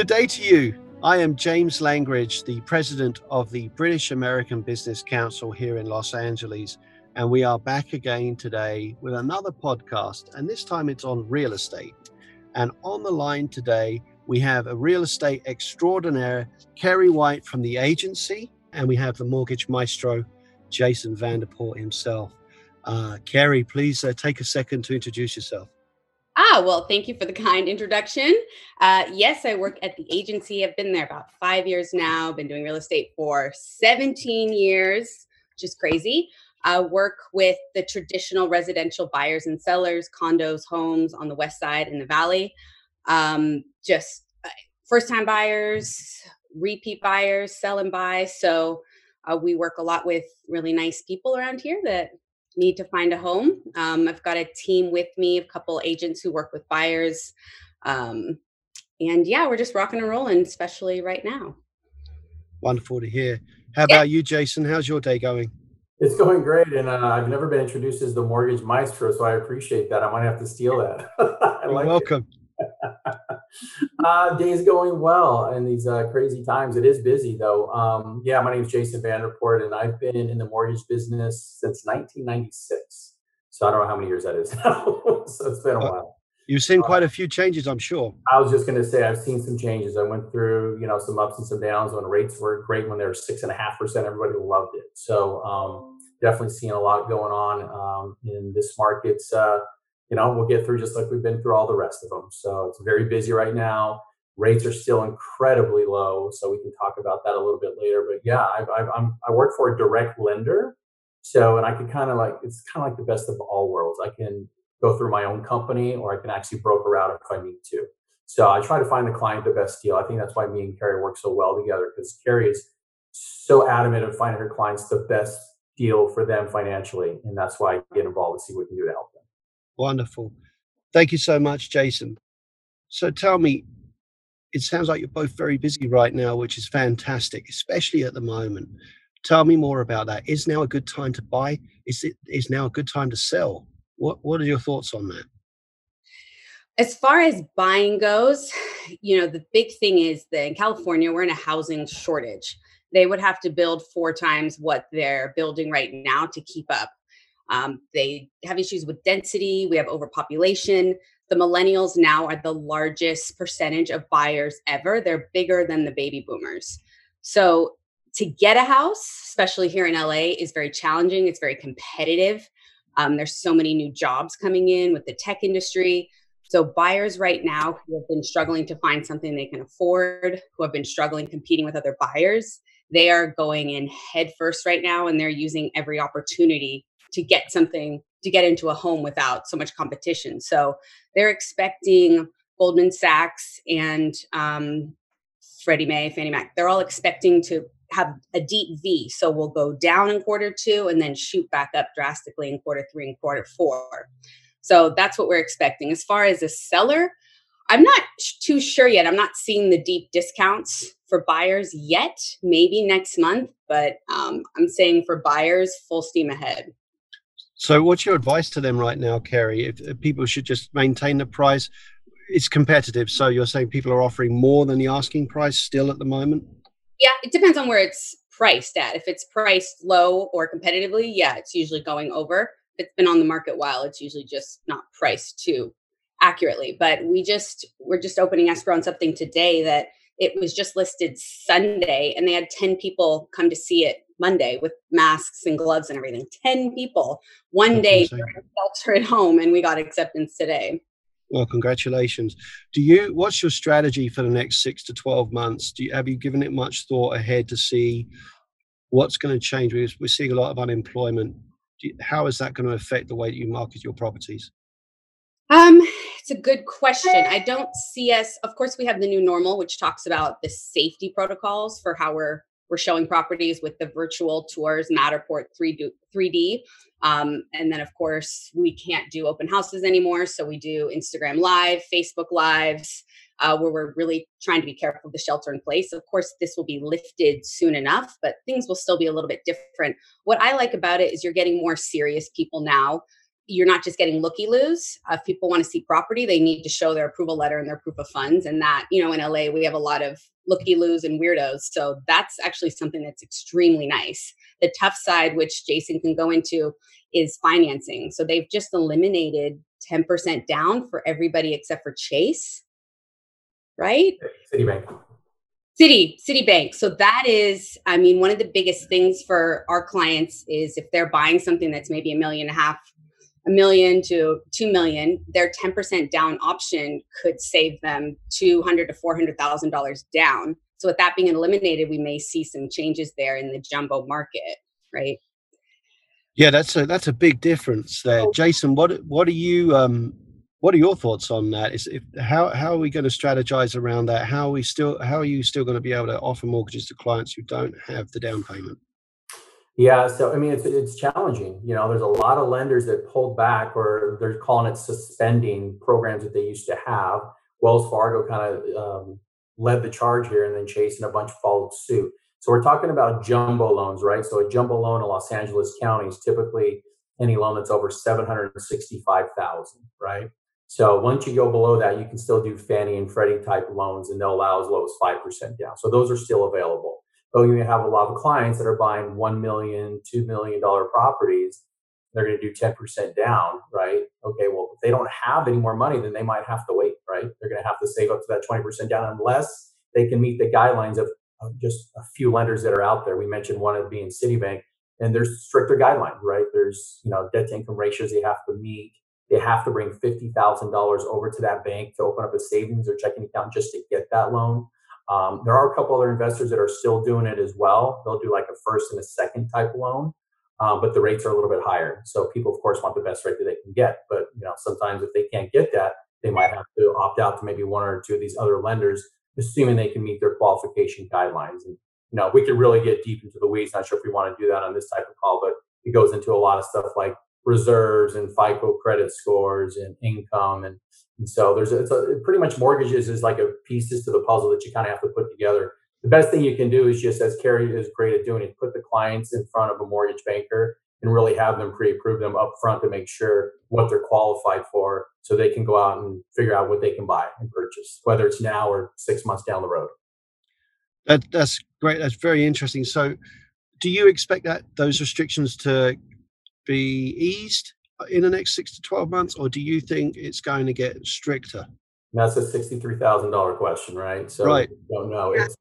Good day to you. I am James Langridge, the president of the British American Business Council here in Los Angeles. And we are back again today with another podcast. And this time it's on real estate. And on the line today, we have a real estate extraordinaire, Keri White from the agency. And we have the mortgage maestro, Jason Vanderpoort himself. Uh, Keri, please uh, take a second to introduce yourself. Ah, well, thank you for the kind introduction. Uh, yes, I work at the agency. I've been there about five years now. Been doing real estate for 17 years, which is crazy. I work with the traditional residential buyers and sellers, condos, homes on the west side in the valley. Um, just uh, first time buyers, repeat buyers, sell and buy. So uh, we work a lot with really nice people around here that need to find a home. Um, I've got a team with me, a couple agents who work with buyers. Um, and yeah, we're just rocking and rolling, especially right now. Wonderful to hear. How about yeah. you, Jason? How's your day going? It's going great, and uh, I've never been introduced as the mortgage maestro, so I appreciate that. I might have to steal that. You're like welcome. uh, day's going well in these uh, crazy times. It is busy though. Um, yeah, my name is Jason Vanderpoort, and I've been in the mortgage business since 1996. So I don't know how many years that is now. so it's been a while. You've seen quite a few changes, I'm sure. I was just going to say I've seen some changes. I went through, you know, some ups and some downs when rates were great when they were six and a half percent. Everybody loved it. So um, definitely seeing a lot going on um, in this market. Uh, you know, we'll get through just like we've been through all the rest of them. So it's very busy right now. Rates are still incredibly low, so we can talk about that a little bit later. But yeah, I've, I've, I'm, I work for a direct lender, so and I can kind of like it's kind of like the best of all worlds. I can go through my own company, or I can actually broker out if I need to. So I try to find the client the best deal. I think that's why me and Keri work so well together because Keri is so adamant of finding her clients the best deal for them financially, and that's why I get involved to see what we can do to help them. Wonderful. Thank you so much, Jason. So tell me, it sounds like you're both very busy right now, which is fantastic, especially at the moment. Tell me more about that. Is now a good time to buy? Is it is now a good time to sell? What what are your thoughts on that? As far as buying goes, you know, the big thing is that in California, we're in a housing shortage. They would have to build four times what they're building right now to keep up. Um, they have issues with density. We have overpopulation. The millennials now are the largest percentage of buyers ever. They're bigger than the baby boomers. So to get a house, especially here in LA, is very challenging. It's very competitive. Um, there's so many new jobs coming in with the tech industry. So buyers right now who have been struggling to find something they can afford, who have been struggling competing with other buyers, they are going in headfirst right now and they're using every opportunity to get something to get into a home without so much competition. So they're expecting Goldman Sachs and um, Freddie Mae, Fannie Mac. They're all expecting to have a deep V. So we'll go down in quarter two and then shoot back up drastically in quarter three and quarter four. So that's what we're expecting. As far as a seller, I'm not too sure yet. I'm not seeing the deep discounts for buyers yet. Maybe next month, but um, I'm saying for buyers, full steam ahead. So, what's your advice to them right now, Keri? If, if, people should just maintain the price, it's competitive. So, you're saying people are offering more than the asking price still at the moment? Yeah, it depends on where it's priced at. If it's priced low or competitively, yeah, it's usually going over. If it's been on the market while, it's usually just not priced too accurately. But we just we're just opening escrow on something today that it was just listed Sunday, and they had ten people come to see it Monday with masks and gloves and everything. 10 people one That's day shelter at home, and we got acceptance today. Well, congratulations. Do you? What's your strategy for the next six to twelve months? Do you have you given it much thought ahead to see what's going to change? We're, we're seeing a lot of unemployment. You, how is that going to affect the way that you market your properties? Um, it's a good question. I don't see us. Of course, we have the new normal, which talks about the safety protocols for how we're we're showing properties with the virtual tours, Matterport 3D. 3D. Um, and then, of course, we can't do open houses anymore. So we do Instagram Live, Facebook Lives, uh, where we're really trying to be careful of the shelter in place. Of course, this will be lifted soon enough, but things will still be a little bit different. What I like about it is you're getting more serious people now. You're not just getting looky loos. Uh, if people want to see property, they need to show their approval letter and their proof of funds. And that, you know, in LA, we have a lot of looky loos and weirdos. So that's actually something that's extremely nice. The tough side, which Jason can go into, is financing. So they've just eliminated 10% down for everybody except for Chase, right? Citibank. City, Citibank. So that is, I mean, one of the biggest things for our clients is if they're buying something that's maybe a million and a half, a million to two million, their 10% down option could save them 200 to $400,000 down. So with that being eliminated, we may see some changes there in the jumbo market, right? Yeah, that's a that's a big difference there, oh. Jason. What what are you um what are your thoughts on that? Is if, how how are we going to strategize around that? How are we still how are you still going to be able to offer mortgages to clients who don't have the down payment? Yeah, so I mean it's it's challenging. You know, there's a lot of lenders that pulled back or they're calling it suspending programs that they used to have. Wells Fargo kind of um, led the charge here, and then Chase and a bunch followed suit. So we're talking about jumbo loans, right? So a jumbo loan in Los Angeles County is typically any loan that's over 765,000, right? So once you go below that, you can still do Fannie and Freddie type loans and they'll allow as low as 5% down. So those are still available. Though you have a lot of clients that are buying $1 million, $2 million properties, they're going to do 10% down, right? Okay, well, if they don't have any more money, then they might have to wait, right? They're going to have to save up to that 20% down unless they can meet the guidelines of just a few lenders that are out there. We mentioned one of being Citibank, and there's stricter guidelines, right? There's you know debt to income ratios they have to meet. They have to bring fifty thousand dollars over to that bank to open up a savings or checking account just to get that loan. Um, there are a couple other investors that are still doing it as well. They'll do like a first and a second type loan, um, but the rates are a little bit higher. So people, of course, want the best rate that they can get. But you know, sometimes if they can't get that, they might have to opt out to maybe one or two of these other lenders assuming they can meet their qualification guidelines. And you know, we could really get deep into the weeds. Not sure if we want to do that on this type of call, but it goes into a lot of stuff like reserves and FICO credit scores and income and, and so there's a, it's a, pretty much mortgages is like a pieces to the puzzle that you kind of have to put together. The best thing you can do is just as Keri is great at doing is put the clients in front of a mortgage banker and really have them pre-approve them up front to make sure what they're qualified for so they can go out and figure out what they can buy and purchase whether it's now or six months down the road. That, that's great. That's very interesting. So do you expect that those restrictions to be eased in the next six to 12 months or do you think it's going to get stricter that's a $63000 question right so right. don't know it's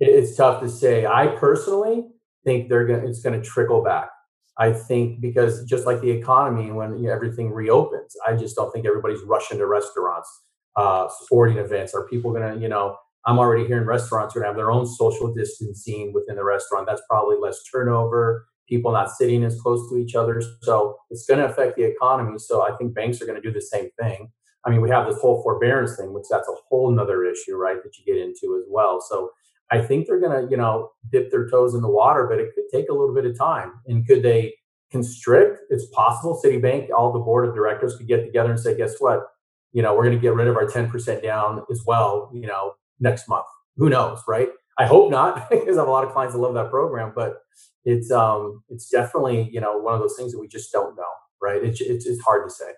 it's tough to say i personally think they're going to it's going to trickle back I think because just like the economy, when you know, everything reopens, I just don't think everybody's rushing to restaurants, uh, sporting events. Are people going to, you know, I'm already hearing restaurants are going to have their own social distancing within the restaurant. That's probably less turnover, people not sitting as close to each other. So it's going to affect the economy. So I think banks are going to do the same thing. I mean, we have this whole forbearance thing, which that's a whole nother issue, right? That you get into as well. So I think they're going to, you know, dip their toes in the water, but it could take a little bit of time. And could they constrict? It's possible. Citibank, all the board of directors could get together and say, guess what? You know, we're going to get rid of our 10% down as well, you know, next month. Who knows, right? I hope not, because I have a lot of clients that love that program, but it's um it's definitely, you know, one of those things that we just don't know, right? It's it's, it's hard to say.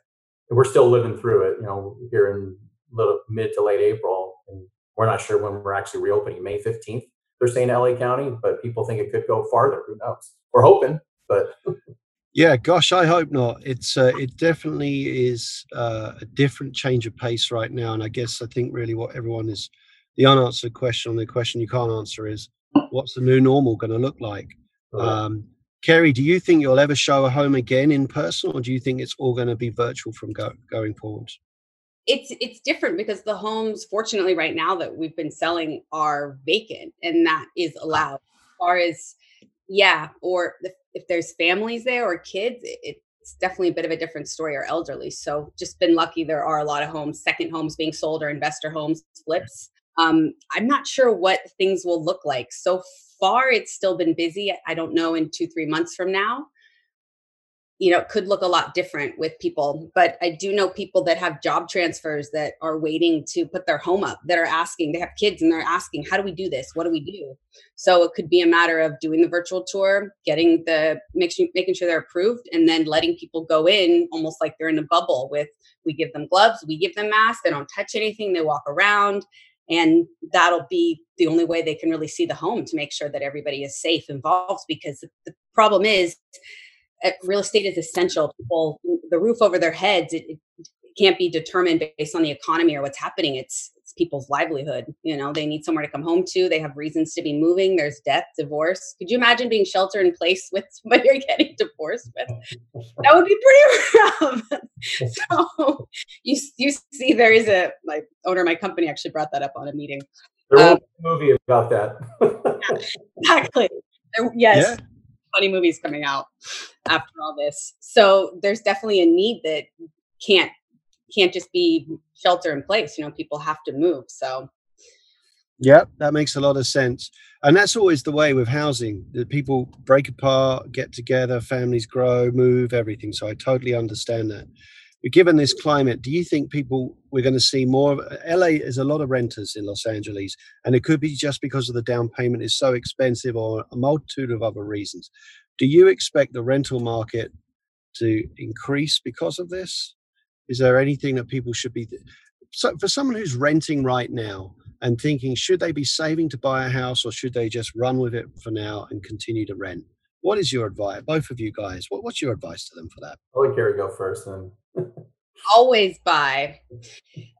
we're still living through it, you know, here in little mid to late April and we're not sure when we're actually reopening. May 15th, they're saying LA County, but people think it could go farther. Who knows? We're hoping, but. yeah, gosh, I hope not. It's uh, it definitely is uh, a different change of pace right now, and I guess I think really what everyone is the unanswered question on the question you can't answer is what's the new normal going to look like? Right. Um, Keri, do you think you'll ever show a home again in person, or do you think it's all going to be virtual from go- going forward? it's it's different because the homes fortunately right now that we've been selling are vacant and that is allowed as far as yeah or if, if there's families there or kids it, it's definitely a bit of a different story or elderly so just been lucky there are a lot of homes second homes being sold or investor homes flips um, i'm not sure what things will look like so far it's still been busy i don't know in two three months from now you know, it could look a lot different with people. But I do know people that have job transfers that are waiting to put their home up, that are asking, they have kids and they're asking, how do we do this? What do we do? So it could be a matter of doing the virtual tour, getting the making making sure they're approved, and then letting people go in almost like they're in a bubble with we give them gloves, we give them masks, they don't touch anything, they walk around. And that'll be the only way they can really see the home to make sure that everybody is safe involved. Because the problem is, uh, real estate is essential. People, the roof over their heads, it, it, can't be determined based on the economy or what's happening. It's people's livelihood. You know, they need somewhere to come home to. They have reasons to be moving. There's death, divorce. Could you imagine being shelter in place with somebody you're getting divorced with? That would be pretty rough. so you you see, there is a my owner of my company actually brought that up on a meeting. There um, a movie about that. exactly. There, yes. Yeah funny movies coming out after all this. So there's definitely a need that can't can't just be shelter in place. You know, people have to move. So yeah, that makes a lot of sense. And that's always the way with housing. That people break apart, get together, families grow, move, everything. So I totally understand that. But given this climate, do you think people we're going to see more? LA is a lot of renters in Los Angeles, and it could be just because of the down payment is so expensive, or a multitude of other reasons. Do you expect the rental market to increase because of this? Is there anything that people should be? So for someone who's renting right now and thinking, should they be saving to buy a house or should they just run with it for now and continue to rent? What is your advice, both of you guys? What, what's your advice to them for that? I'll let Keri go first, and always buy.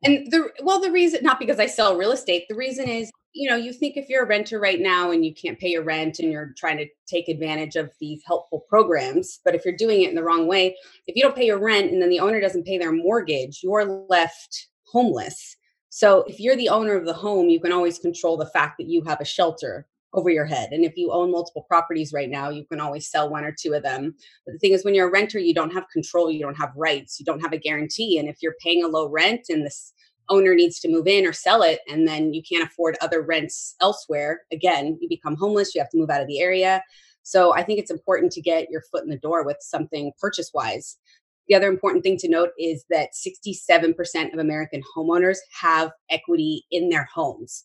And the well, the reason not because I sell real estate. The reason is, you know, you think if you're a renter right now and you can't pay your rent and you're trying to take advantage of these helpful programs, but if you're doing it in the wrong way, if you don't pay your rent and then the owner doesn't pay their mortgage, you're left homeless. So if you're the owner of the home, you can always control the fact that you have a shelter over your head. And if you own multiple properties right now, you can always sell one or two of them. But the thing is, when you're a renter, you don't have control, you don't have rights, you don't have a guarantee. And if you're paying a low rent and this owner needs to move in or sell it, and then you can't afford other rents elsewhere, again, you become homeless, you have to move out of the area. So I think it's important to get your foot in the door with something purchase wise. The other important thing to note is that 67% of American homeowners have equity in their homes.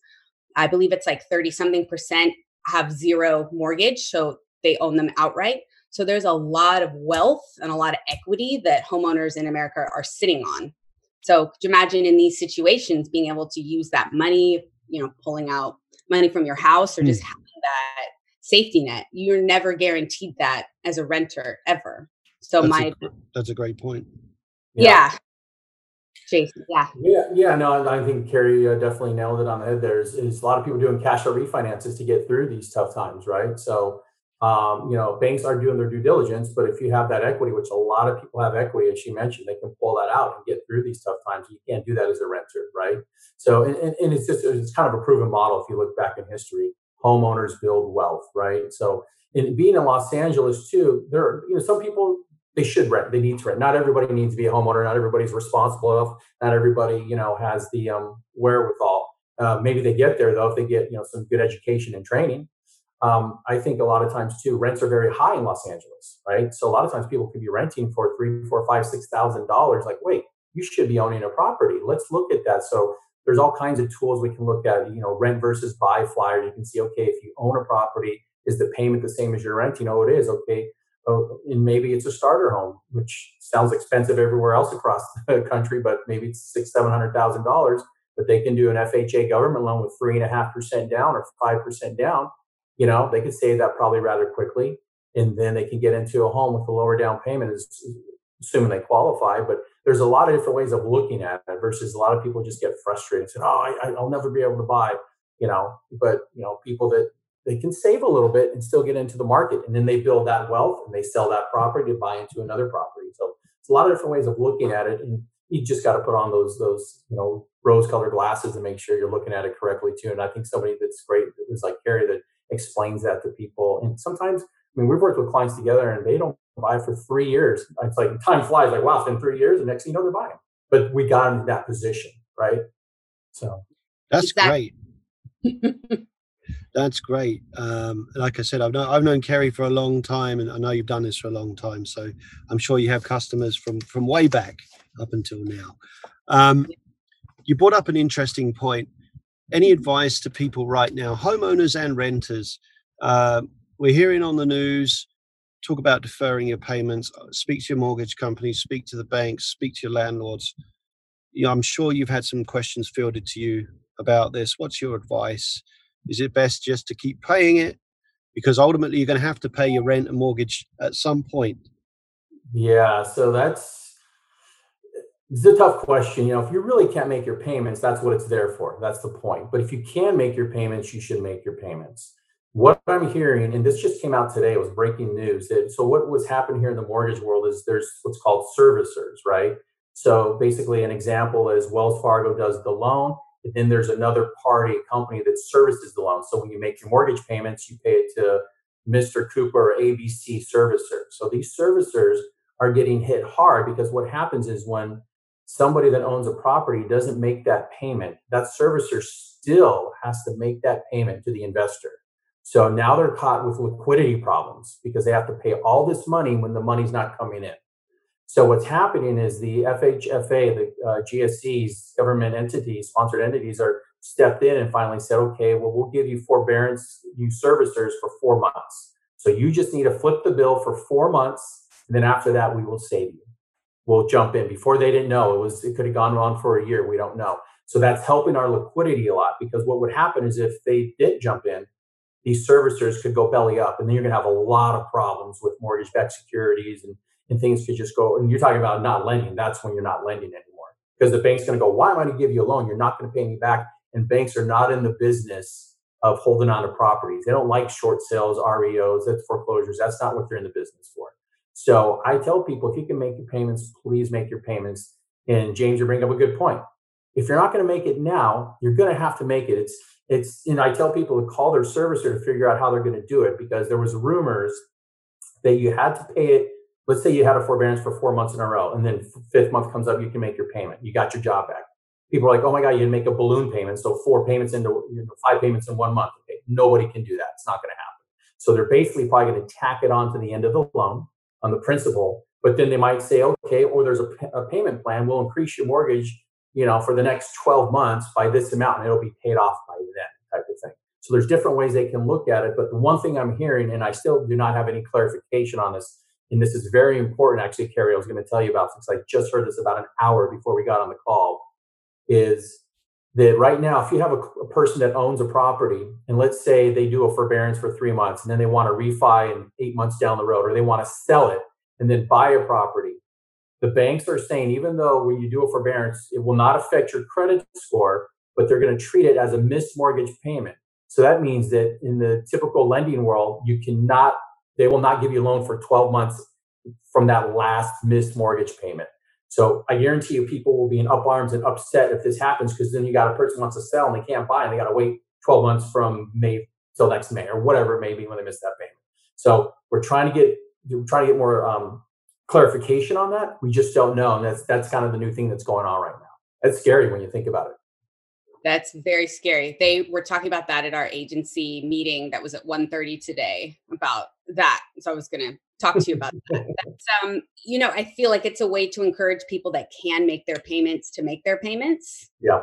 I believe it's like 30 something percent have zero mortgage, so they own them outright. So there's a lot of wealth and a lot of equity that homeowners in America are sitting on. So could you imagine in these situations being able to use that money, you know, pulling out money from your house or just mm. having that safety net? You're never guaranteed that as a renter ever. So that's my a, that's a great point. Yeah. yeah. Jason. Yeah. Yeah. Yeah. No, I think Keri uh, definitely nailed it on the head. There's is a lot of people doing cash out refinances to get through these tough times, right? So, um, you know, banks are doing their due diligence, but if you have that equity, which a lot of people have equity, as she mentioned, they can pull that out and get through these tough times. You can't do that as a renter, right? So, and, and, and it's just it's kind of a proven model if you look back in history. Homeowners build wealth, right? So, in being in Los Angeles too, there are you know some people they should rent. They need to rent. Not everybody needs to be a homeowner. Not everybody's responsible enough. Not everybody, you know, has the um, wherewithal. Uh, maybe they get there though if they get you know some good education and training. Um, I think a lot of times too, rents are very high in Los Angeles, right? So a lot of times people could be renting for three, four, five, six thousand dollars. Like, wait, you should be owning a property. Let's look at that. So there's all kinds of tools we can look at. You know, rent versus buy flyer. You can see, okay, if you own a property, is the payment the same as your rent? You know, it is. Okay, Oh, and maybe it's a starter home, which sounds expensive everywhere else across the country, but maybe it's six, seven hundred thousand dollars. But they can do an FHA government loan with three and a half percent down or five percent down. You know, they can save that probably rather quickly, and then they can get into a home with a lower down payment, assuming they qualify. But there's a lot of different ways of looking at it versus a lot of people just get frustrated and say, "Oh, I, I'll never be able to buy." You know, but you know, people that they can save a little bit and still get into the market. And then they build that wealth and they sell that property to buy into another property. So it's a lot of different ways of looking at it. And you just got to put on those, those, you know, rose colored glasses and make sure you're looking at it correctly too. And I think somebody that's great is like Keri that explains that to people. And sometimes, I mean, we've worked with clients together and they don't buy for three years. It's like time flies like, wow, it's been three years. And next thing you know, they're buying. But we got into that position, right? So that's exactly. great. That's great. Um, like I said, I've known I've known Keri for a long time, and I know you've done this for a long time. So I'm sure you have customers from from way back up until now. Um, you brought up an interesting point. Any advice to people right now, homeowners and renters? Uh, we're hearing on the news talk about deferring your payments. Uh, speak to your mortgage company. Speak to the banks. Speak to your landlords. You know, I'm sure you've had some questions fielded to you about this. What's your advice? Is it best just to keep paying it? Because ultimately, you're going to have to pay your rent and mortgage at some point. Yeah, so that's it's a tough question. You know, if you really can't make your payments, that's what it's there for. That's the point. But if you can make your payments, you should make your payments. What I'm hearing, and this just came out today, it was breaking news. That, so what was happening here in the mortgage world is there's what's called servicers, right? So basically, an example is Wells Fargo does the loan, and then there's another party, company that services the loan. So when you make your mortgage payments, you pay it to Mr. Cooper or ABC servicer. So these servicers are getting hit hard because what happens is when somebody that owns a property doesn't make that payment, that servicer still has to make that payment to the investor. So now they're caught with liquidity problems because they have to pay all this money when the money's not coming in. So what's happening is the FHFA, the uh, GSEs, government entities, sponsored entities, are stepped in and finally said, okay, well, we'll give you forbearance, you servicers for four months. So you just need to flip the bill for four months, and then after that, we will save you. We'll jump in. Before they didn't know, it was it could have gone on for a year. We don't know. So that's helping our liquidity a lot because what would happen is if they did jump in, these servicers could go belly up, and then you're going to have a lot of problems with mortgage-backed securities and and things could just go. And you're talking about not lending. That's when you're not lending anymore because the bank's going to go, why am I going to give you a loan? You're not going to pay me back. And banks are not in the business of holding on to properties. They don't like short sales, REOs, that's foreclosures. That's not what they're in the business for. So I tell people if you can make your payments, please make your payments. And James, you bring up a good point. If you're not going to make it now, you're going to have to make it. It's it's and I tell people to call their servicer to figure out how they're going to do it because there was rumors that you had to pay it. Let's say you had a forbearance for four months in a row and then fifth month comes up you can make your payment. You got your job back. People are like oh my god you make a balloon payment. So four payments into you know, five payments in one month. Okay nobody can do that. It's not going to happen. So they're basically probably going to tack it on to the end of the loan on the principal but then they might say okay or there's a, a payment plan we'll increase your mortgage you know for the next 12 months by this amount and it'll be paid off by then type of thing. So there's different ways they can look at it but the one thing i'm hearing and i still do not have any clarification on this and this is very important, actually, Keri, I was going to tell you about since I just heard this about an hour before we got on the call, is that right now, if you have a, a, person that owns a property, and let's say they do a forbearance for three months, and then they want to refi in eight months down the road, or they want to sell it and then buy a property, the banks are saying even though when you do a forbearance, it will not affect your credit score, but they're going to treat it as a missed mortgage payment. So that means that in the typical lending world, you cannot they will not give you a loan for 12 months from that last missed mortgage payment. So I guarantee you, people will be in up arms and upset if this happens because then you got a person wants to sell and they can't buy and they got to wait 12 months from May till next May or whatever it may be when they miss that payment. So we're trying to get we're trying to get more um, clarification on that. We just don't know, and that's that's kind of the new thing that's going on right now. That's scary when you think about it. That's very scary. They were talking about that at our agency meeting that was at 1:30 today about that. So I was going to talk to you about that. That's, um, you know, I feel like it's a way to encourage people that can make their payments to make their payments. Yeah.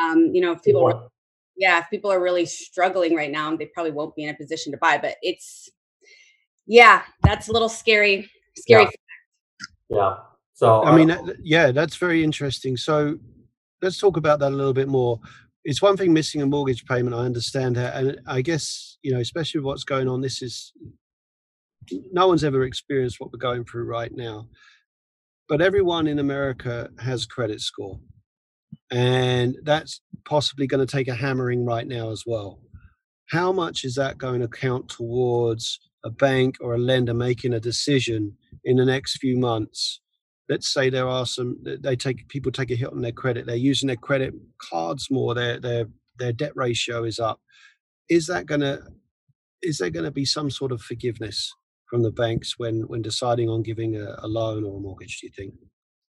Um, you know, if people, are, yeah, if people are really struggling right now, they probably won't be in a position to buy. But it's, yeah, that's a little scary. Scary. Yeah. yeah. So I mean, uh, yeah, that's very interesting. So let's talk about that a little bit more. It's one thing missing a mortgage payment. I understand that, and I guess you know, especially what's going on. This is no one's ever experienced what we're going through right now, but everyone in America has credit score, and that's possibly going to take a hammering right now as well. How much is that going to count towards a bank or a lender making a decision in the next few months let's say there are some they take people take a hit on their credit they're using their credit cards more their their their debt ratio is up is that going to is there going to be some sort of forgiveness from the banks when when deciding on giving a, a loan or a mortgage do you think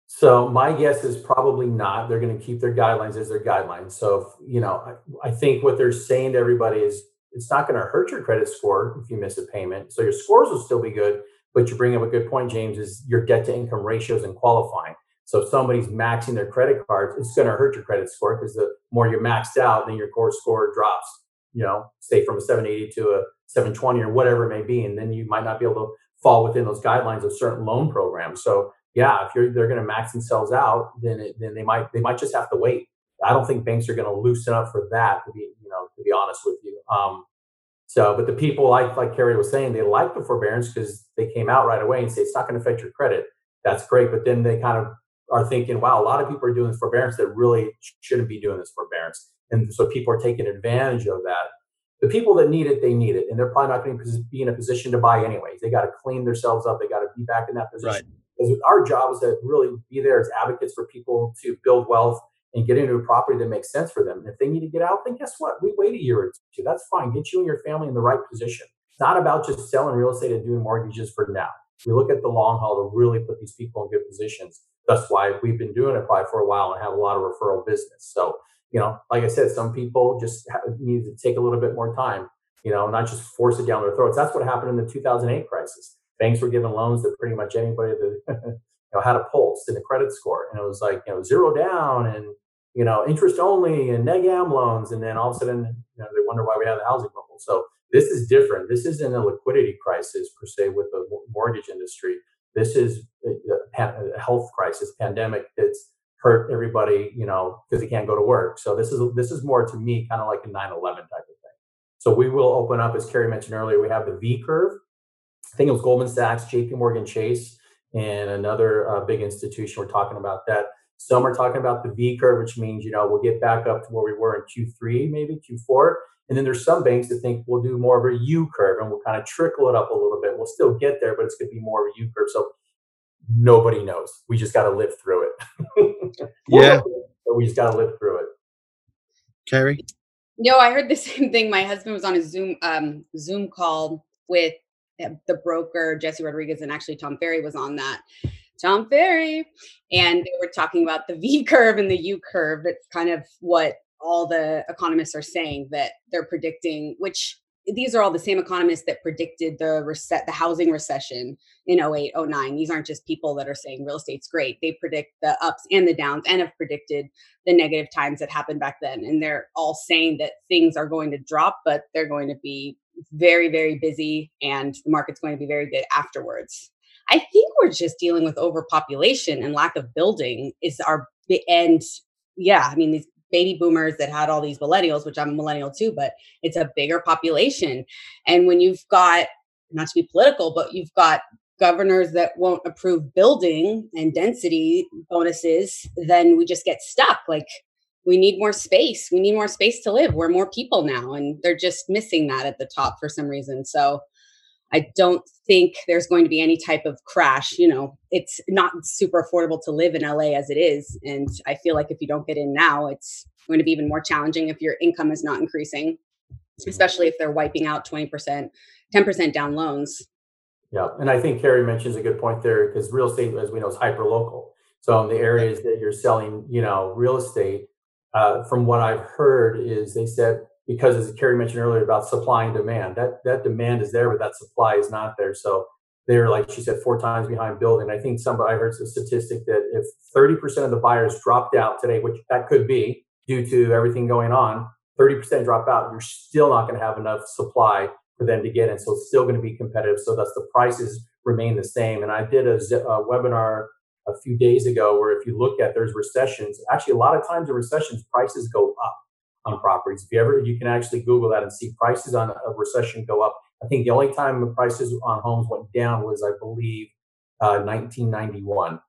so my guess is probably not they're going to keep their guidelines as their guidelines so you know I, I think what they're saying to everybody is it's not going to hurt your credit score if you miss a payment. So your scores will still be good. But you bring up a good point, James, is your debt to income ratios and qualifying. So if somebody's maxing their credit cards, it's going to hurt your credit score because the more you're maxed out, then your core score drops. You know, say from a 780 to a 720 or whatever it may be, and then you might not be able to fall within those guidelines of certain loan programs. So yeah, if you're they're going to max themselves out, then it, then they might they might just have to wait. I don't think banks are going to loosen up for that. To be you know to be honest with you. Um, so, but the people like like Keri was saying, they like the forbearance because they came out right away and say it's not going to affect your credit. That's great, but then they kind of are thinking, wow, a lot of people are doing this forbearance that really shouldn't be doing this forbearance, and so people are taking advantage of that. The people that need it, they need it, and they're probably not going to be in a position to buy anyways. They got to clean themselves up. They got to be back in that position. Right because our job is to really be there as advocates for people to build wealth and get into a property that makes sense for them. And if they need to get out, then guess what? We wait a year or two. That's fine. Get you and your family in the right position. It's not about just selling real estate and doing mortgages for now. We look at the long haul to really put these people in good positions. That's why we've been doing it probably for a while and have a lot of referral business. So, you know, like I said, some people just need to take a little bit more time, you know, not just force it down their throats. That's what happened in the 2008 crisis banks were giving loans to pretty much anybody that you know had a pulse and a credit score, and it was like you know zero down and you know interest only and neg am loans, and then all of a sudden you know they wonder why we have the housing bubble. So this is different. This isn't a liquidity crisis per se with the mortgage industry. This is a health crisis, pandemic that's hurt everybody, you know, because they can't go to work. So this is this is more to me kind of like a 9/11 type of thing. So we will open up, as Keri mentioned earlier, we have the V curve, I think it was Goldman Sachs, JP Morgan Chase, and another uh, big institution. We're talking about that. Some are talking about the V curve, which means, you know, we'll get back up to where we were in Q3, maybe Q4. And then there's some banks that think we'll do more of a U curve and we'll kind of trickle it up a little bit. We'll still get there, but it's going to be more of a U curve. So nobody knows. We just got to live through it. yeah. we just got to live through it. Keri? No, I heard the same thing. My husband was on a Zoom um, Zoom call with the broker Jesse Rodriguez and actually Tom Ferry was on that. Tom Ferry, and they were talking about the V curve and the U curve. It's kind of what all the economists are saying that they're predicting, which these are all the same economists that predicted the reset the housing recession in 08 09 these aren't just people that are saying real estate's great they predict the ups and the downs and have predicted the negative times that happened back then and they're all saying that things are going to drop but they're going to be very, very busy and the market's going to be very good afterwards. I think we're just dealing with overpopulation and lack of building is our and yeah, I mean these baby boomers that had all these millennials, which I'm a millennial too, but it's a bigger population. And when you've got not to be political, but you've got governors that won't approve building and density bonuses, then we just get stuck. Like we need more space. We need more space to live. We're more people now, and they're just missing that at the top for some reason. So I don't think there's going to be any type of crash. You know, it's not super affordable to live in LA as it is. And I feel like if you don't get in now, it's going to be even more challenging if your income is not increasing, especially if they're wiping out 20%, 10% down loans. Yeah. And I think Keri mentions a good point there because real estate, as we know, is hyper local. So in the areas that you're selling, you know, real estate, uh, from what I've heard, is they said because as Keri mentioned earlier about supply and demand, that that demand is there, but that supply is not there. So they're like she said, four times behind building. I think somebody I heard a statistic that if 30% of the buyers dropped out today, which that could be due to everything going on, 30% drop out, you're still not going to have enough supply for them to get in. So it's still going to be competitive. So thus the prices remain the same. And I did a, a webinar a few days ago where if you look at there's recessions actually a lot of times in recessions prices go up on properties. If you ever you can actually google that and see prices on a recession go up. I think the only time the prices on homes went down was i believe uh, 1991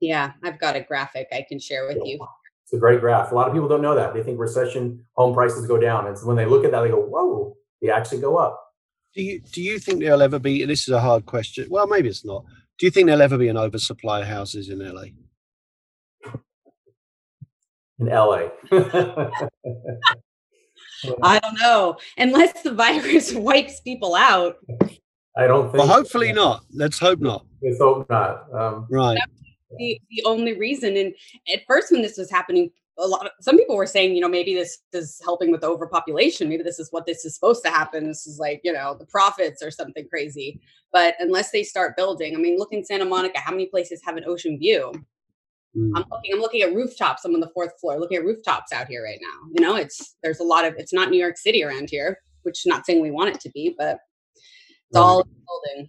yeah i've got a graphic i can share with you. It's a great graph. A lot of people don't know that. They think recession home prices go down. And so when they look at that they go whoa they actually go up. Do you do you think there'll ever be this is a hard question well maybe it's not. Do you think there'll ever be an oversupply of houses in LA? In LA. I don't know. Unless the virus wipes people out. I don't think. Well, hopefully so. not. Let's hope not. Let's hope not. Um, right. The, the only reason. And at first, when this was happening, a lot of some people were saying, you know, maybe this is helping with overpopulation. Maybe this is what this is supposed to happen. This is like, you know, the prophets or something crazy. But unless they start building, I mean, look in Santa Monica, how many places have an ocean view? Mm. I'm looking, I'm looking at rooftops. I'm on the fourth floor, looking at rooftops out here right now. You know, it's there's a lot of it's not New York City around here, which not saying we want it to be, but it's right. all building.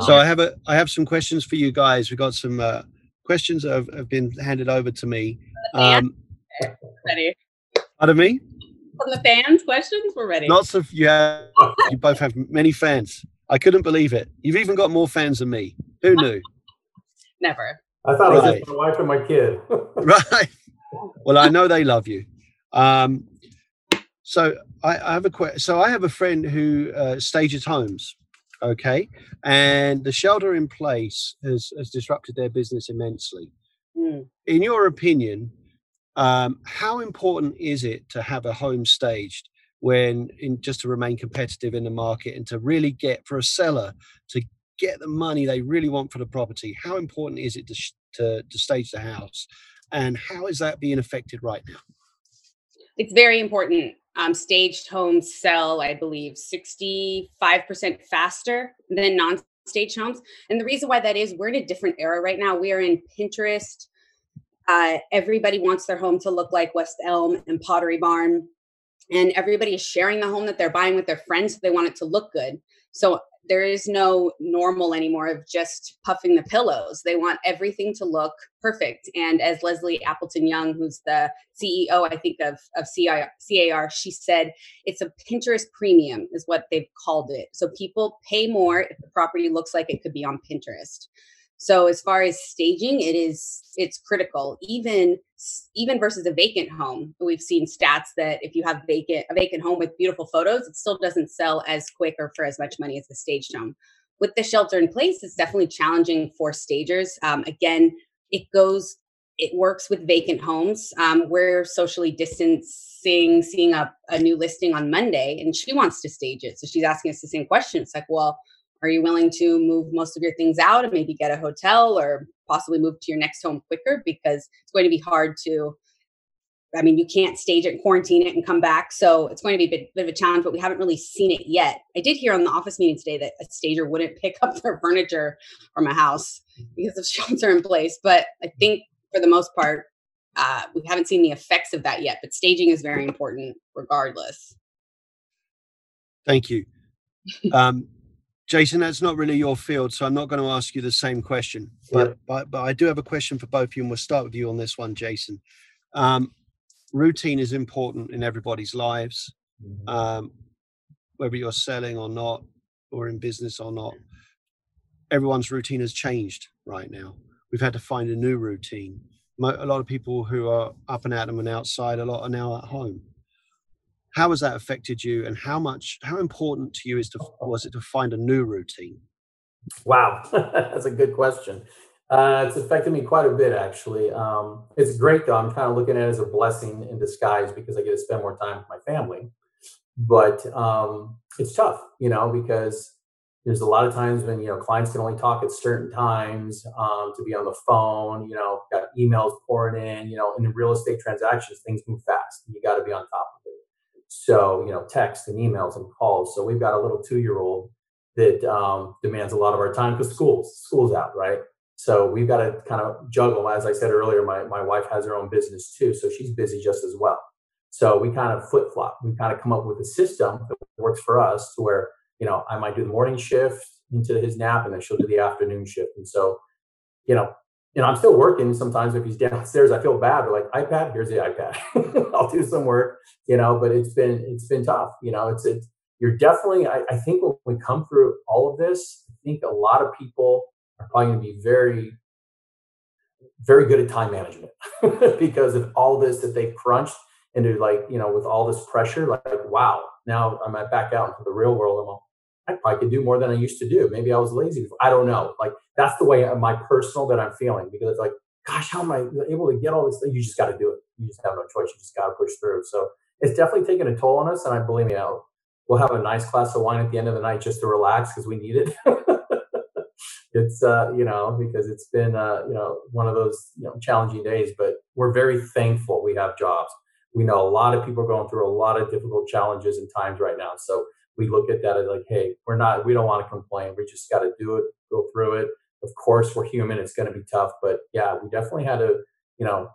So I have a I have some questions for you guys. We've got some uh, questions that have, have been handed over to me. Um, ready. Out of me? From the fans, questions? We're ready. Lots of you have you both have many fans. I couldn't believe it. You've even got more fans than me. Who knew? Never. I thought right. it was just my wife and my kid. right. Well, I know they love you. Um, so I, I have a question. So I have a friend who uh, stages homes okay and the shelter in place has, has disrupted their business immensely mm. in your opinion um, how important is it to have a home staged when in just to remain competitive in the market and to really get for a seller to get the money they really want for the property how important is it to, to, to stage the house and how is that being affected right now it's very important um, staged homes sell, I believe, 65% faster than non staged homes. And the reason why that is, we're in a different era right now. We are in Pinterest. Uh, everybody wants their home to look like West Elm and Pottery Barn. And everybody is sharing the home that they're buying with their friends. So they want it to look good. So there is no normal anymore of just puffing the pillows. They want everything to look perfect. And as Leslie Appleton Young, who's the CEO, I think, of, of CAR, she said it's a Pinterest premium, is what they've called it. So people pay more if the property looks like it could be on Pinterest. So as far as staging, it is it's critical. Even even versus a vacant home, we've seen stats that if you have vacant a vacant home with beautiful photos, it still doesn't sell as quick or for as much money as a staged home. With the shelter in place, it's definitely challenging for stagers. Um, again, it goes it works with vacant homes. Um, we're socially distancing, seeing a, a new listing on Monday, and she wants to stage it. So she's asking us the same question. It's like, well, are you willing to move most of your things out and maybe get a hotel or possibly move to your next home quicker? Because it's going to be hard to, I mean, you can't stage it, quarantine it, and come back. So it's going to be a bit, bit of a challenge, but we haven't really seen it yet. I did hear on the office meeting today that a stager wouldn't pick up their furniture from a house because of shelter in place. But I think for the most part, uh, we haven't seen the effects of that yet. But staging is very important regardless. Thank you. Um, Jason, that's not really your field, so I'm not going to ask you the same question. But, yeah. but, but I do have a question for both of you, and we'll start with you on this one, Jason. Um, routine is important in everybody's lives, mm-hmm. um, whether you're selling or not, or in business or not. Everyone's routine has changed right now. We've had to find a new routine. A lot of people who are up and at them and outside, a lot are now at home how has that affected you and how much how important to you is to was it to find a new routine? Wow. That's a good question. Uh, it's affected me quite a bit actually. Um, it's great though. I'm kind of looking at it as a blessing in disguise because i get to spend more time with my family. But um, it's tough you know because there's a lot of times when you know clients can only talk at certain times um, to be on the phone you know got emails pouring in you know in real estate transactions things move fast and you got to be on top so, you know, text and emails and calls. So we've got a little two-year-old that um, demands a lot of our time because school's school's out, right? So we've got to kind of juggle. As I said earlier, my, my wife has her own business too, so she's busy just as well. So we kind of flip flop. We kind of come up with a system that works for us to where, you know, I might do the morning shift into his nap and then she'll do the afternoon shift. And so, you know, know, I'm still working. Sometimes if he's downstairs, I feel bad. Like iPad, here's the iPad. I'll do some work, you know. But it's been it's been tough. You know, it's it's you're definitely. I, I think when we come through all of this, I think a lot of people are probably going to be very very good at time management because of all this that they've crunched into like you know with all this pressure like, wow now i'm back out into the real world I probably could do more than I used to do. Maybe I was lazy. Before. I don't know. Like that's the way my personal that I'm feeling because it's like, gosh, how am I able to get all this? You just got to do it. You just have no choice. You just got to push through. So it's definitely taken a toll on us. And I believe me, I'll, we'll have a nice glass of wine at the end of the night just to relax because we need it. it's uh, you know because it's been uh, you know one of those you know challenging days. But we're very thankful we have jobs. We know a lot of people are going through a lot of difficult challenges and times right now. So we look at that as like, hey, we're not, we don't want to complain. We just got to do it, go through it. Of course, we're human. It's going to be tough, but yeah, we definitely had to, you know,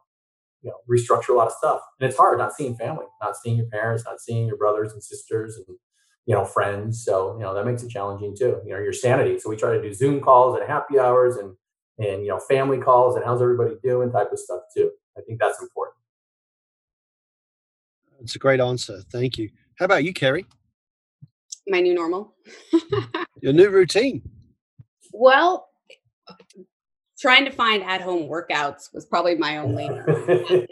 you know, restructure a lot of stuff. And it's hard not seeing family, not seeing your parents, not seeing your brothers and sisters and, you know, friends. So, you know, that makes it challenging too, you know, your sanity. So we try to do Zoom calls and happy hours and, and, you know, family calls and how's everybody doing type of stuff too. I think that's important. It's a great answer. Thank you. How about you, Keri? My new normal. Your new routine. Well, trying to find at home workouts was probably my only.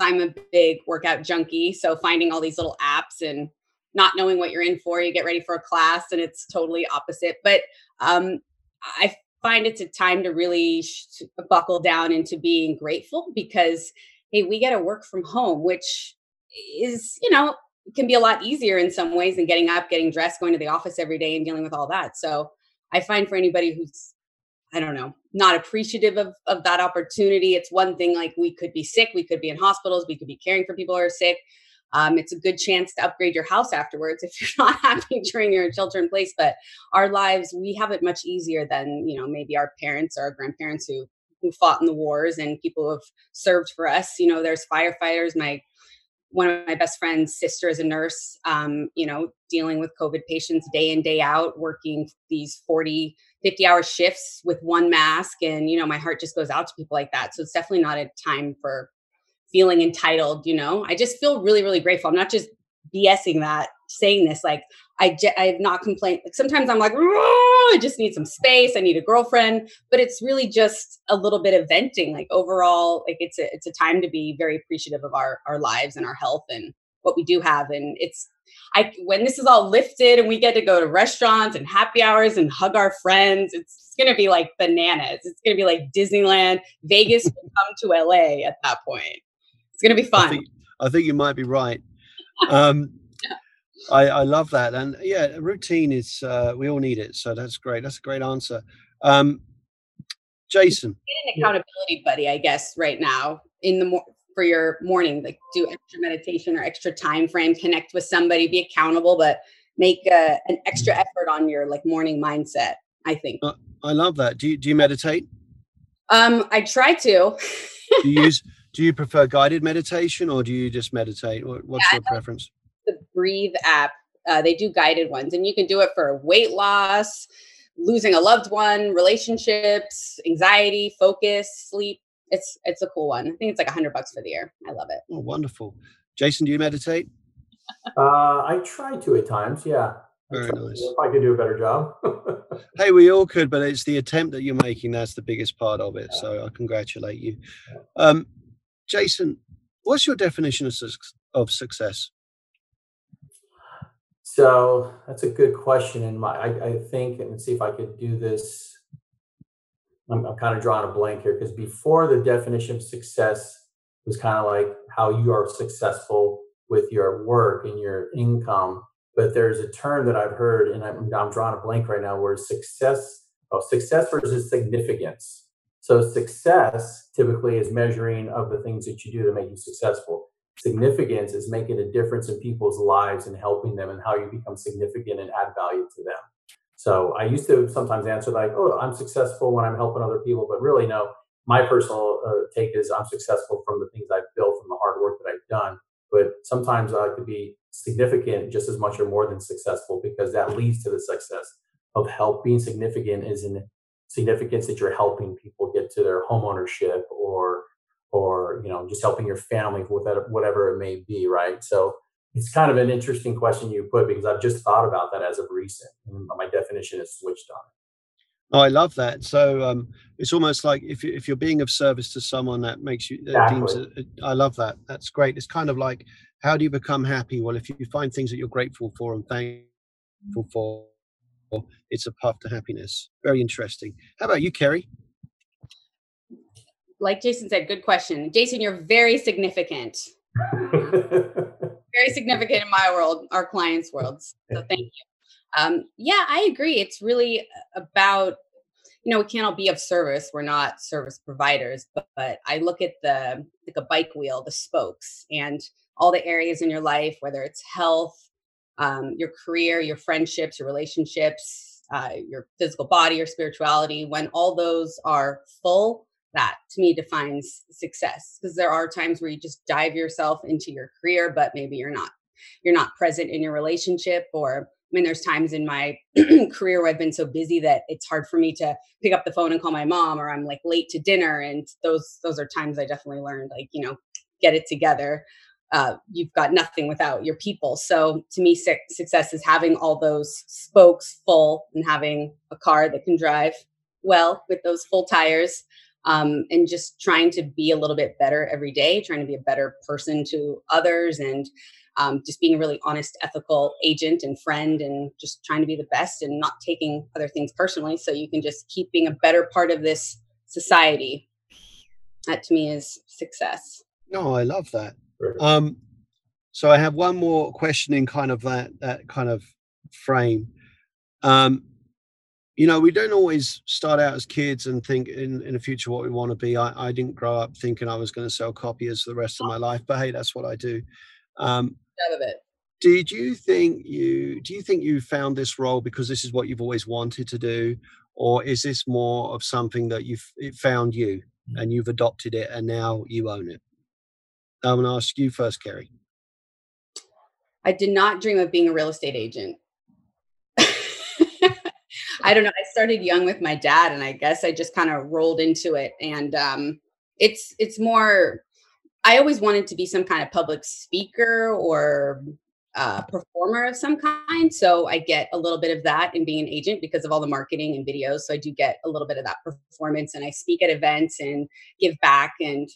I'm a big workout junkie. So finding all these little apps and not knowing what you're in for, you get ready for a class and it's totally opposite. But um, I find it's a time to really sh- buckle down into being grateful because, hey, we get to work from home, which is, you know, can be a lot easier in some ways than getting up, getting dressed, going to the office every day and dealing with all that. So I find for anybody who's, I don't know, not appreciative of, of that opportunity, it's one thing like we could be sick, we could be in hospitals, we could be caring for people who are sick. Um, it's a good chance to upgrade your house afterwards if you're not happy during your shelter in place. But our lives, we have it much easier than you know maybe our parents or our grandparents who who fought in the wars and people who have served for us. You know, there's firefighters. My one of my best friends' sister is a nurse, um, you know, dealing with COVID patients day in, day out, working these 40, 50 hour shifts with one mask. And, you know, my heart just goes out to people like that. So it's definitely not a time for feeling entitled, you know. I just feel really, really grateful. I'm not just BSing that, saying this. Like, I, I have not complained. Like, sometimes I'm like, I just need some space. I need a girlfriend. But it's really just a little bit of venting. Like, overall, like, it's a, it's a time to be very appreciative of our, our lives and our health and what we do have. And it's, I, when this is all lifted and we get to go to restaurants and happy hours and hug our friends, it's going to be like bananas. It's going to be like Disneyland. Vegas will come to LA at that point. It's going to be fun. I think, I think, you might be right. Um. I, I, love that. And yeah, routine is, uh, we all need it. So that's great. That's a great answer. Um, Jason. Get an accountability buddy, I guess, right now in the mo- for your morning, like do extra meditation or extra time frame, connect with somebody, be accountable, but make uh, an extra effort on your like morning mindset. I think. Uh, I love that. Do you, do you meditate? Um, I try to. do you use do you prefer guided meditation or do you just meditate? What's yeah, your preference? The Breathe app. Uh, they do guided ones, and you can do it for weight loss, losing a loved one, relationships, anxiety, focus, sleep. It's it's a cool one. I think it's like a hundred bucks for the year. I love it. Oh, wonderful. Jason, do you meditate? uh, I try to at times. Yeah. Very nice. If I could do a better job. hey, we all could, but it's the attempt that you're making that's the biggest part of it. So I congratulate you. Um, Jason, what's your definition of, of success? So that's a good question. And my, I, I think, and see if I could do this. I'm, I'm kind of drawing a blank here because before the definition of success was kind of like how you are successful with your work and your income. But there's a term that I've heard, and I'm, I'm drawing a blank right now, where success, oh, success versus significance. So success typically is measuring of the things that you do to make you successful. Significance is making a difference in people's lives and helping them and how you become significant and add value to them. So I used to sometimes answer like, "Oh, I'm successful when I'm helping other people," but really, no. My personal uh, take is I'm successful from the things I've built, from the hard work that I've done. But sometimes I like to be significant just as much or more than successful because that leads to the success of help. Being significant is in significance that you're helping people get to their homeownership or or you know just helping your family with that, whatever it may be right so it's kind of an interesting question you put because i've just thought about that as of recent and my definition is switched on Oh, I love that. So um, it's almost like if you, if you're being of service to someone that makes you exactly. deems it, I love that. That's great. It's kind of like how do you become happy? Well, if you find things that you're grateful for and thankful for, it's a path to happiness. Very interesting. How about you, Keri? Like Jason said, good question. Jason, you're very significant. very significant in my world, our clients' worlds. So thank you. Um, yeah, I agree. It's really about you know we can't all be of service we're not service providers but, but, i look at the like a bike wheel, the spokes, and all the areas in your life, whether it's health, um, your career, your friendships, your relationships, uh, your physical body, your spirituality, when all those are full, that to me defines success. Because there are times where you just dive yourself into your career, but maybe you're not you're not present in your relationship or I mean, there's times in my career where I've been so busy that it's hard for me to pick up the phone and call my mom, or I'm like late to dinner, and those those are times I definitely learned, like you know, get it together. Uh, you've got nothing without your people. So to me, su- success is having all those spokes full and having a car that can drive well with those full tires, um, and just trying to be a little bit better every day, trying to be a better person to others, and um, just being a really honest, ethical agent and friend, and just trying to be the best and not taking other things personally. So you can just keep being a better part of this society. That to me is success. No, I love that. Um, so I have one more question in kind of that that kind of frame. Um, you know, we don't always start out as kids and think in, in the future what we want to be. I, I didn't grow up thinking I was going to sell copiers for the rest of my life, but hey, that's what I do. Um, of it. Did you think you do you think you found this role because this is what you've always wanted to do, or is this more of something that you've it found you mm. and you've adopted it and now you own it? I'm going to ask you first, Keri. I did not dream of being a real estate agent. I don't know. I started young with my dad, and I guess I just kind of rolled into it. And um, it's it's more I always wanted to be some kind of public speaker or uh, performer of some kind. So I get a little bit of that in being an agent because of all the marketing and videos. So I do get a little bit of that performance and I speak at events and give back. And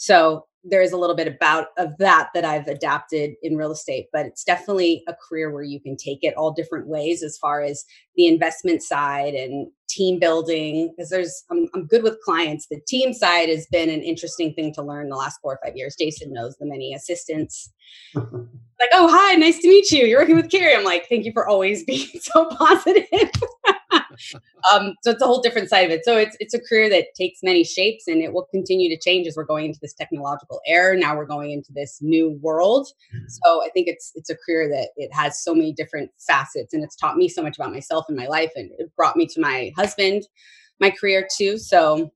so there is a little bit about of that that I've adapted in real estate, but it's definitely a career where you can take it all different ways as far as the investment side and team building. Because there's, I'm, I'm good with clients. The team side has been an interesting thing to learn the last four or five years. Jason knows the many assistants. like, oh, hi, nice to meet you. You're working with Keri. I'm like, thank you for always being so positive. Um, so it's a whole different side of it. So it's it's a career that takes many shapes and it will continue to change as we're going into this technological era. Now we're going into this new world. Mm-hmm. So I think it's it's a career that it has so many different facets and it's taught me so much about myself and my life and it brought me to my husband, my career too. So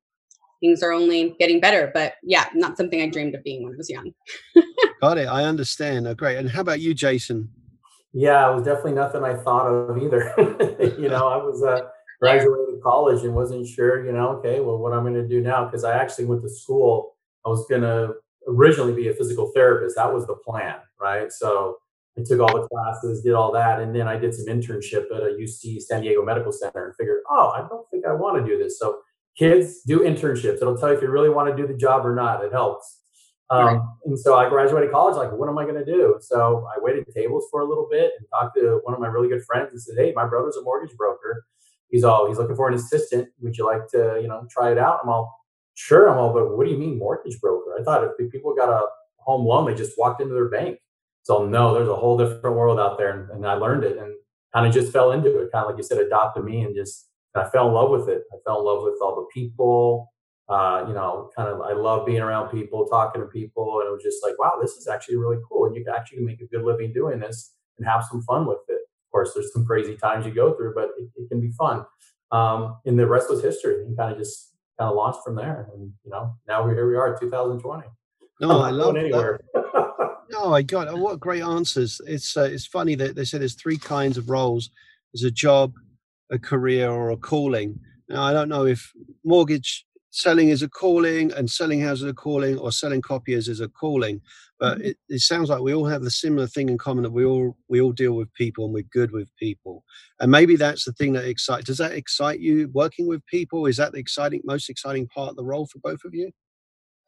things are only getting better. But yeah, not something I dreamed of being when I was young. Got it. I understand. Oh, great. And how about you, Jason? Yeah, it was definitely nothing I thought of either. you know, I was uh, graduated college and wasn't sure, you know, okay, well, what I'm going to do now because I actually went to school. I was going to originally be a physical therapist. That was the plan, right? So I took all the classes, did all that, and then I did some internship at a UC San Diego Medical Center and figured, oh, I don't think I want to do this. So kids do internships. It'll tell you if you really want to do the job or not. It helps. Um, right. And so I graduated college, like, what am I going to do? So I waited tables for a little bit and talked to one of my really good friends and said, hey, my brother's a mortgage broker. He's all, he's looking for an assistant. Would you like to, you know, try it out? I'm all, sure. I'm all, but what do you mean mortgage broker? I thought if people got a home loan, they just walked into their bank. So no, there's a whole different world out there. And, and I learned it and kind of just fell into it. Kind of like you said, adopted me and just, I fell in love with it. I fell in love with all the people, uh, you know, kind of I love being around people, talking to people, and it was just like, wow, this is actually really cool, and you can actually make a good living doing this and have some fun with it. Of course, there's some crazy times you go through, but it, it can be fun. Um, and the rest was history, and kind of just kind of launched from there. And you know, now we're here. We are, 2020. No, I love anywhere. no, I got oh, what great answers. It's uh, it's funny that they say there's three kinds of roles: there's a job, a career, or a calling. Now, I don't know if mortgage selling is a calling and selling houses a calling or selling copiers is a calling but mm-hmm. it, it, sounds like we all have the similar thing in common that we all we all deal with people and we're good with people and maybe that's the thing that excites does that excite you working with people is that the exciting most exciting part of the role for both of you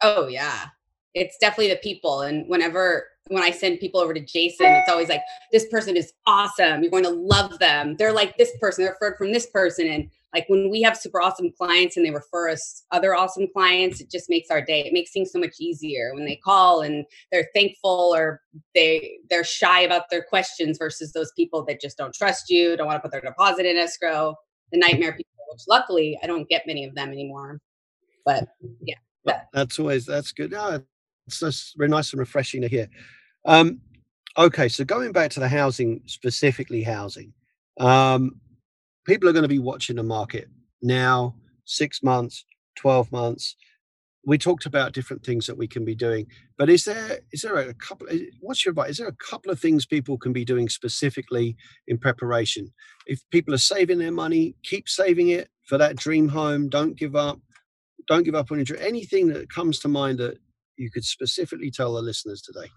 oh yeah it's definitely the people and whenever when I send people over to Jason, it's always like, this person is awesome. You're going to love them. They're like this person, they're referred from this person. And like when we have super awesome clients and they refer us other awesome clients it just makes our day it makes things so much easier when they call and they're thankful or they they're shy about their questions versus those people that just don't trust you don't want to put their deposit in escrow the nightmare people which luckily i don't get many of them anymore but yeah that. that's always that's good no, it's just very nice and refreshing to hear. Um, okay, so going back to the housing, specifically housing, um, people are going to be watching the market now, six months, 12 months. We talked about different things that we can be doing, but is there is there a couple? What's your advice? Is there a couple of things people can be doing specifically in preparation? If people are saving their money, keep saving it for that dream home. Don't give up. Don't give up on your dream. Anything that comes to mind that you could specifically tell the listeners today?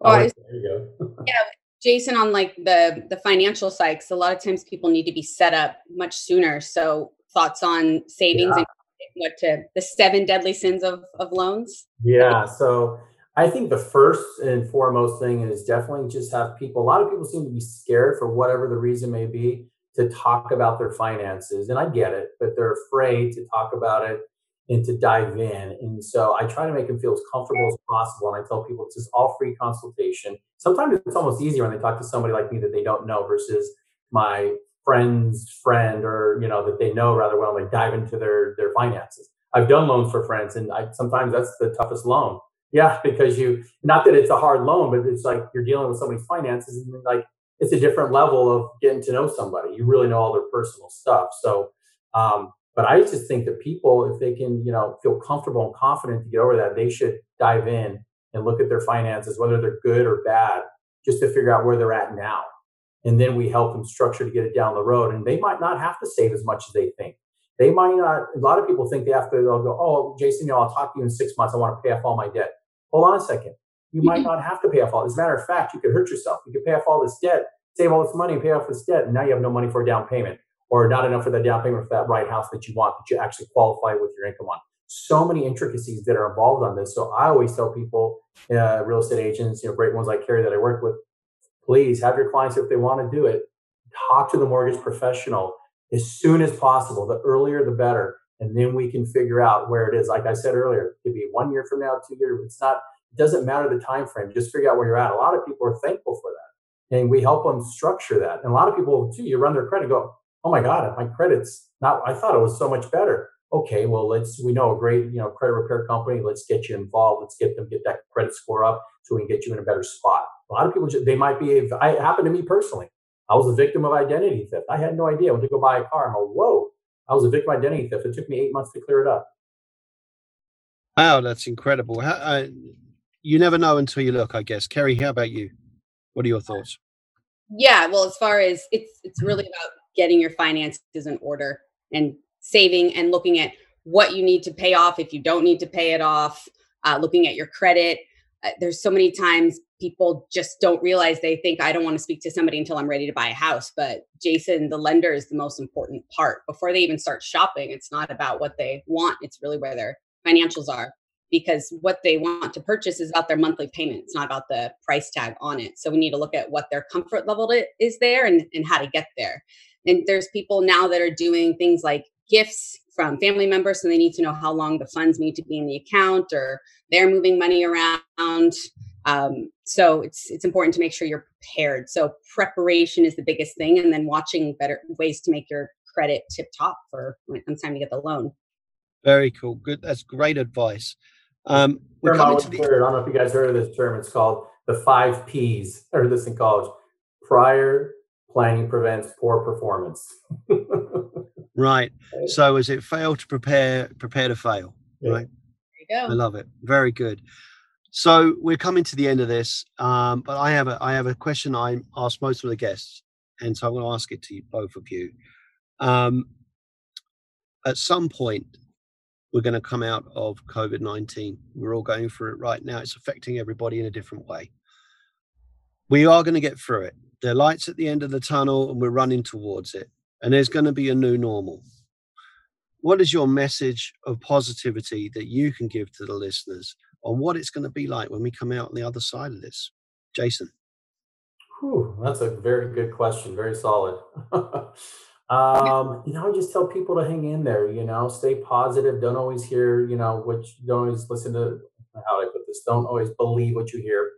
Oh, there you go. yeah, Jason, on like the the financial side, because a lot of times people need to be set up much sooner. So thoughts on savings yeah. and what to the seven deadly sins of of loans? Yeah. So I think the first and foremost thing is definitely just have people. A lot of people seem to be scared for whatever the reason may be to talk about their finances, and I get it, but they're afraid to talk about it and to dive in. And so I try to make them feel as comfortable as possible. And I tell people it's just all free consultation. Sometimes it's almost easier when they talk to somebody like me that they don't know versus my friend's friend or you know that they know rather well. And they dive into their their finances. I've done loans for friends, and I sometimes that's the toughest loan. Yeah, because you not that it's a hard loan, but it's like you're dealing with somebody's finances, and like it's a different level of getting to know somebody. You really know all their personal stuff. So um, but I just think that people, if they can, you know, feel comfortable and confident to get over that, they should dive in and look at their finances, whether they're good or bad, just to figure out where they're at now. And then we help them structure to get it down the road. And they might not have to save as much as they think. They might not, a lot of people think they have to, they'll go, oh, Jason, you know, I'll talk to you in six months. I want to pay off all my debt. Hold on a second. You might not have to pay off all. As a matter of fact, you could hurt yourself. You could pay off all this debt, save all this money, pay off this debt, and now you have no money for a down payment or not enough for the down payment for that right house that you want that you actually qualify with your income on. So many intricacies that are involved on this. So I always tell people, uh, real estate agents, you know, great ones like Keri that I work with, please have your clients if they want to do it, talk to the mortgage professional as soon as possible. The earlier, the better, and then we can figure out where it is. Like I said earlier, it could be one year from now, two years. It's not. It doesn't matter the time frame. Just figure out where you're at. A lot of people are thankful for that, and we help them structure that. And a lot of people too. You run their credit, go, oh my God, my credit's not, I thought it was so much better. Okay, well, let's, we know a great, you know, credit repair company. Let's get you involved. Let's get them, get that credit score up so we can get you in a better spot. A lot of people, they might be, I happened to me personally. I was a victim of identity theft. I had no idea. I went to go buy a car. I'm like, whoa, I was a victim of identity theft. It took me eight months to clear it up. Wow, that's incredible. How, uh, you never know until you look, I guess. Keri, how about you? What are your thoughts? Yeah, well, as far as it's it's really about getting your finances in order and saving and looking at what you need to pay off if you don't need to pay it off, uh, looking at your credit. Uh, there's so many times people just don't realize they think I don't want to speak to somebody until I'm ready to buy a house. But Jason, the lender is the most important part before they even start shopping. It's not about what they want, it's really where their financials are because what they want to purchase is about their monthly payment. It's not about the price tag on it. So we need to look at what their comfort level is there and, and how to get there. And there's people now that are doing things like gifts from family members, so they need to know how long the funds need to be in the account or they're moving money around. Um, so it's it's important to make sure you're prepared. So preparation is the biggest thing, and then watching better ways to make your credit tip top for when it's time to get the loan. Very cool. Good. That's great advice. Um, we're coming to the- I don't know if you guys heard of this term. It's called the five P's. I heard this in college: prior, planning prevents poor performance. right. So is it fail to prepare, prepare to fail? Yeah. Right. There you go. I love it. Very good. So we're coming to the end of this, um, but I have a I have a question I ask most of the guests, and so I'm going to ask it to you, both of you. Um, at some point, we're going to come out of COVID nineteen. We're all going through it right now. It's affecting everybody in a different way. We are going to get through it the light's at the end of the tunnel and we're running towards it and there's going to be a new normal. What is your message of positivity that you can give to the listeners on what it's going to be like when we come out on the other side of this? Jason. Whew, that's a very good question very solid. Um, you know i just tell people to hang in there you know stay positive don't always hear you know which don't always listen to how do i put this? Don't always believe what you hear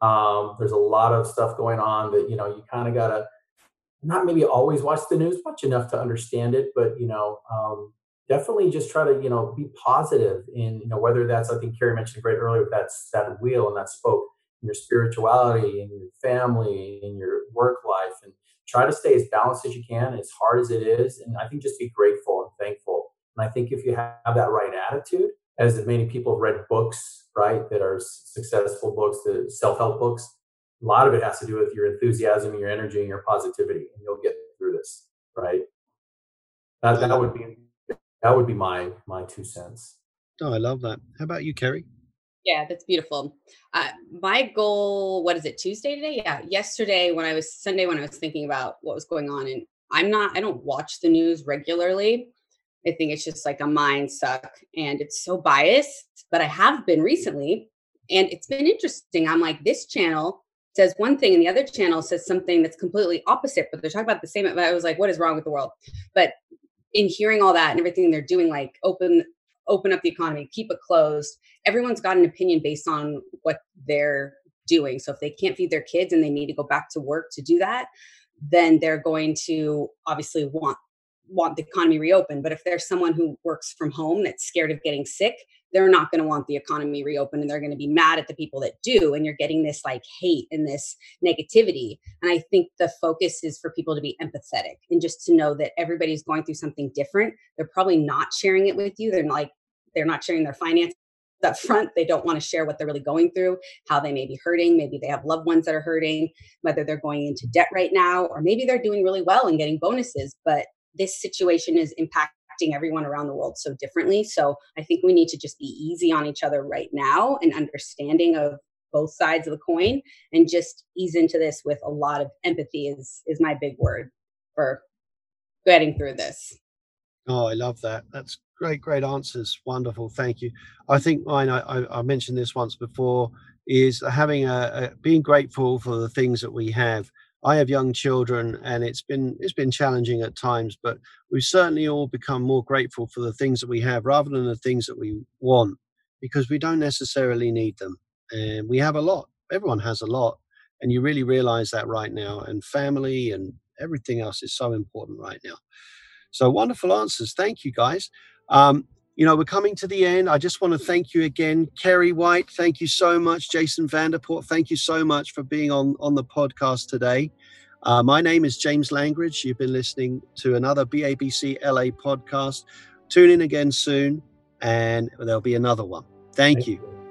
um, there's a lot of stuff going on that you know you kind of gotta not maybe always watch the news much enough to understand it, but you know um, definitely just try to you know be positive in you know whether that's I think Keri mentioned great earlier with that that wheel and that spoke in your spirituality in your family in your work life and try to stay as balanced as you can as hard as it is and I think just be grateful and thankful. And I think if you have that right attitude as many people have read books right that are successful books the self-help books a lot of it has to do with your enthusiasm and your energy and your positivity and you'll get through this right that, that would be that would be my my two cents. Oh, I love that. How about you, Keri? Yeah, that's beautiful. Uh, my goal, what is it, Tuesday today? Yeah, yesterday when I was Sunday when I was thinking about what was going on, and I'm not, I don't watch the news regularly. I think it's just like a mind suck and it's so biased, but I have been recently, and it's been interesting. I'm like, this channel says one thing and the other channel says something that's completely opposite, but they're talking about the same. But I was like, what is wrong with the world? But in hearing all that and everything they're doing, like open open up the economy, keep it closed. Everyone's got an opinion based on what they're doing. So if they can't feed their kids and they need to go back to work to do that, then they're going to obviously want want the economy reopened. But if there's someone who works from home that's scared of getting sick, they're not going to want the economy reopened and they're going to be mad at the people that do. And you're getting this like hate and this negativity. And I think the focus is for people to be empathetic and just to know that everybody's going through something different. They're probably not sharing it with you. They're like, they're not sharing their finances up front. They don't want to share what they're really going through, how they may be hurting. Maybe they have loved ones that are hurting, whether they're going into debt right now, or maybe they're doing really well and getting bonuses, but this situation is impacting everyone around the world so differently. So I think we need to just be easy on each other right now and understanding of both sides of the coin and just ease into this with a lot of empathy is is my big word for getting through this. Oh, I love that. That's great, great answers. Wonderful. Thank you. I think mine, I, I mentioned this once before, is having a, a being grateful for the things that we have I have young children, and it's been it's been challenging at times, but we've certainly all become more grateful for the things that we have rather than the things that we want, because we don't necessarily need them, and we have a lot. Everyone has a lot, and you really realize that right now. And family and everything else is so important right now. So wonderful answers. Thank you, guys. Um, you know, we're coming to the end. I just want to thank you again, Keri White. Thank you so much, Jason Vanderpoort. Thank you so much for being on on the podcast today. Uh, my name is James Langridge. You've been listening to another BABC LA podcast. Tune in again soon, and there'll be another one. Thank, thank you. you.